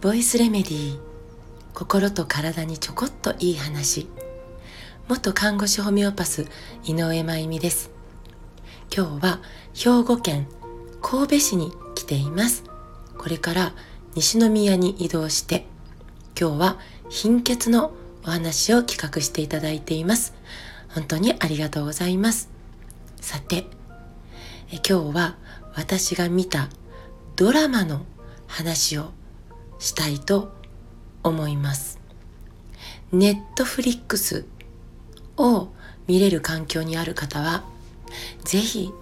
ボイスレメディー心と体にちょこっといい話。元看護師ホメオパス井上真由美です。今日は兵庫県神戸市に来ています。これから西宮に移動して今日は貧血のお話を企画していただいています。本当にありがとうございます。さてえ今日は私が見たドラマの話をしたいと思います。ネットフリックスを見れる環境にある方はぜひ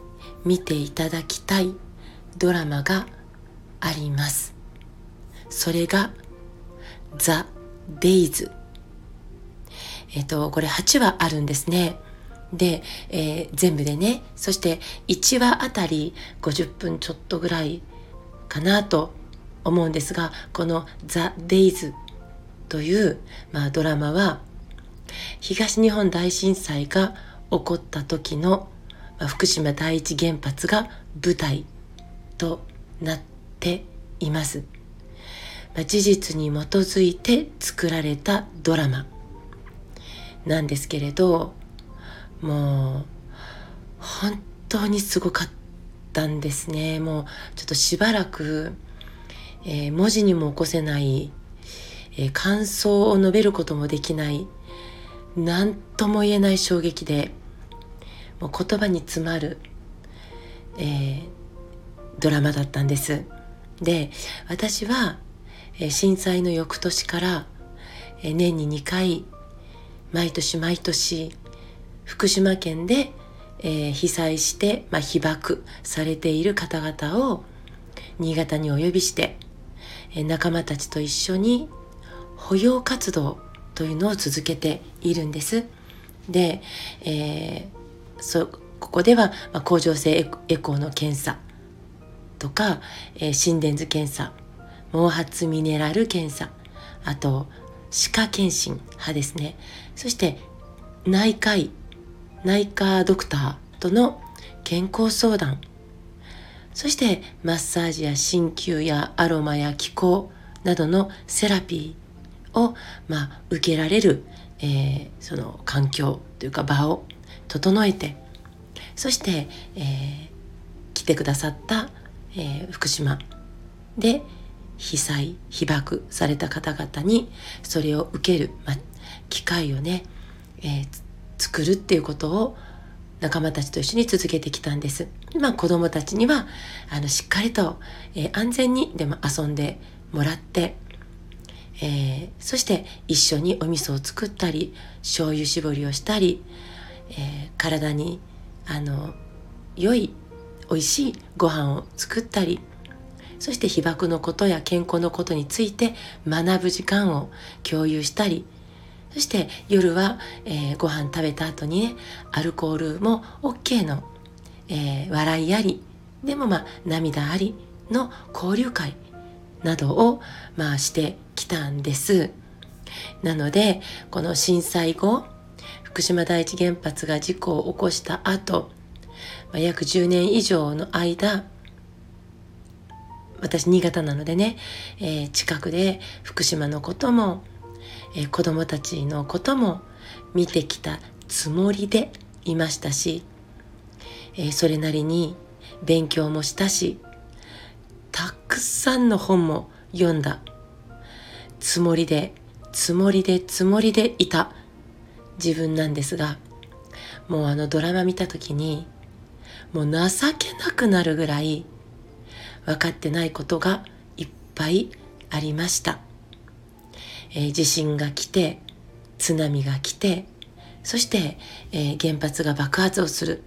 見ていただきたいドラマがあります。それがザ・デイズえっとこれ8話あるんですね。で、えー、全部でねそして1話あたり50分ちょっとぐらいかなと思うんですがこの「ザ・デイズという、まあ、ドラマは東日本大震災が起こった時の、まあ、福島第一原発が舞台となっています。まあ、事実に基づいて作られたドラマなんですけれどもう本当にすごかったんですね。もうちょっとしばらく、えー、文字にも起こせない、えー、感想を述べることもできない何とも言えない衝撃でもう言葉に詰まる、えー、ドラマだったんです。で私は、え、震災の翌年から、え、年に2回毎年毎年福島県で、えー、被災して、まあ、被爆されている方々を新潟にお呼びして、えー、仲間たちと一緒に保養活動というのを続けているんです。で、えー、そここでは、まあ、甲状腺エコーの検査とか、え、心電図検査毛髪ミネラル検査あと歯科検診歯ですねそして内科医内科ドクターとの健康相談。そしてマッサージや鍼灸やアロマや気候などのセラピーを、まあ、受けられる、えー、その環境というか場を整えてそして、えー、来てくださった、えー、福島で被災被爆された方々にそれを受ける、まあ、機会をね、えー、作るっていうことを仲間たちと一緒に続けてきたんです。まあ子供たちにはあのしっかりと、えー、安全にでも遊んでもらって、えー、そして一緒にお味噌を作ったり醤油絞りをしたり、えー、体にあの良い美味しいご飯を作ったりそして被爆のことや健康のことについて学ぶ時間を共有したりそして夜は、えー、ご飯食べた後にねアルコールも OK の、えー、笑いありでもまあ涙ありの交流会などをまあしてきたんです。なのでこの震災後福島第一原発が事故を起こした後、まあ、約10年以上の間私新潟なのでね、えー、近くで福島のこともえー、子供たちのことも見てきたつもりでいましたし、えー、それなりに勉強もしたしたくさんの本も読んだつもりでつもりでつもりでいた自分なんですがもうあのドラマ見た時にもう情けなくなるぐらい分かってないことがいっぱいありました。えー、地震が来て津波が来てそして、えー、原発が爆発をする。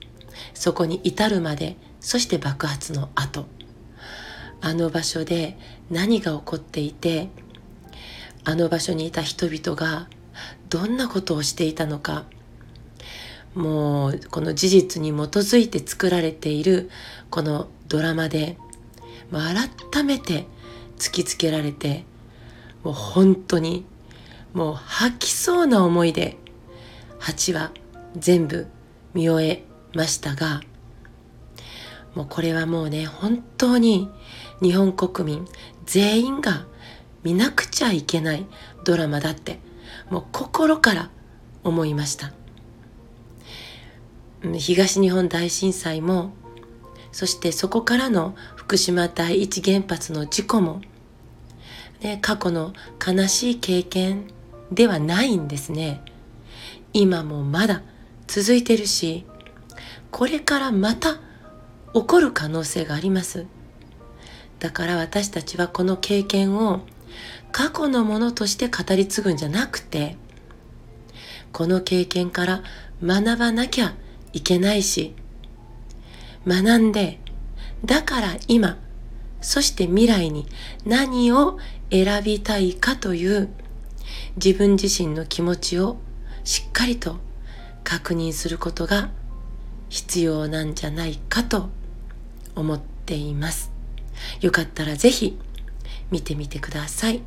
そこに至るまでそして爆発の後。あの場所で何が起こっていてあの場所にいた人々がどんなことをしていたのか。もうこの事実に基づいて作られているこのドラマで、改めて突きつけられてもう本当にもう吐きそうな思いで8話全部見終えましたがもうこれはもうね本当に日本国民全員が見なくちゃいけないドラマだってもう心から思いました。東日本大震災もそしてそこからの福島第一原発の事故も、ね、過去の悲しい経験ではないんですね。今もまだ続いてるしこれからまた起こる可能性があります。だから私たちはこの経験を過去のものとして語り継ぐんじゃなくてこの経験から学ばなきゃいけないし学んでだから今そして未来に何を選びたいかという自分自身の気持ちをしっかりと確認することが必要なんじゃないかと思っています。よかったらぜひ見てみてください。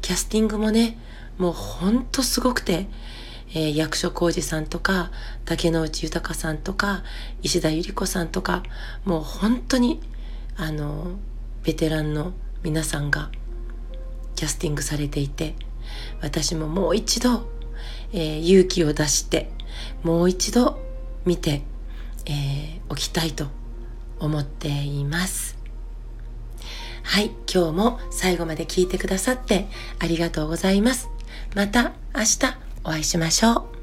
キャスティングもね、もうほんとすごくて、えー、役所広司さんとか、竹野内豊さんとか、石田ゆり子さんとか、もう本当に、あの、ベテランの皆さんがキャスティングされていて、私ももう一度、えー、勇気を出して、もう一度見て、えー、おきたいと思っています。はい、今日も最後まで聞いてくださってありがとうございます。また明日お会いしましょう。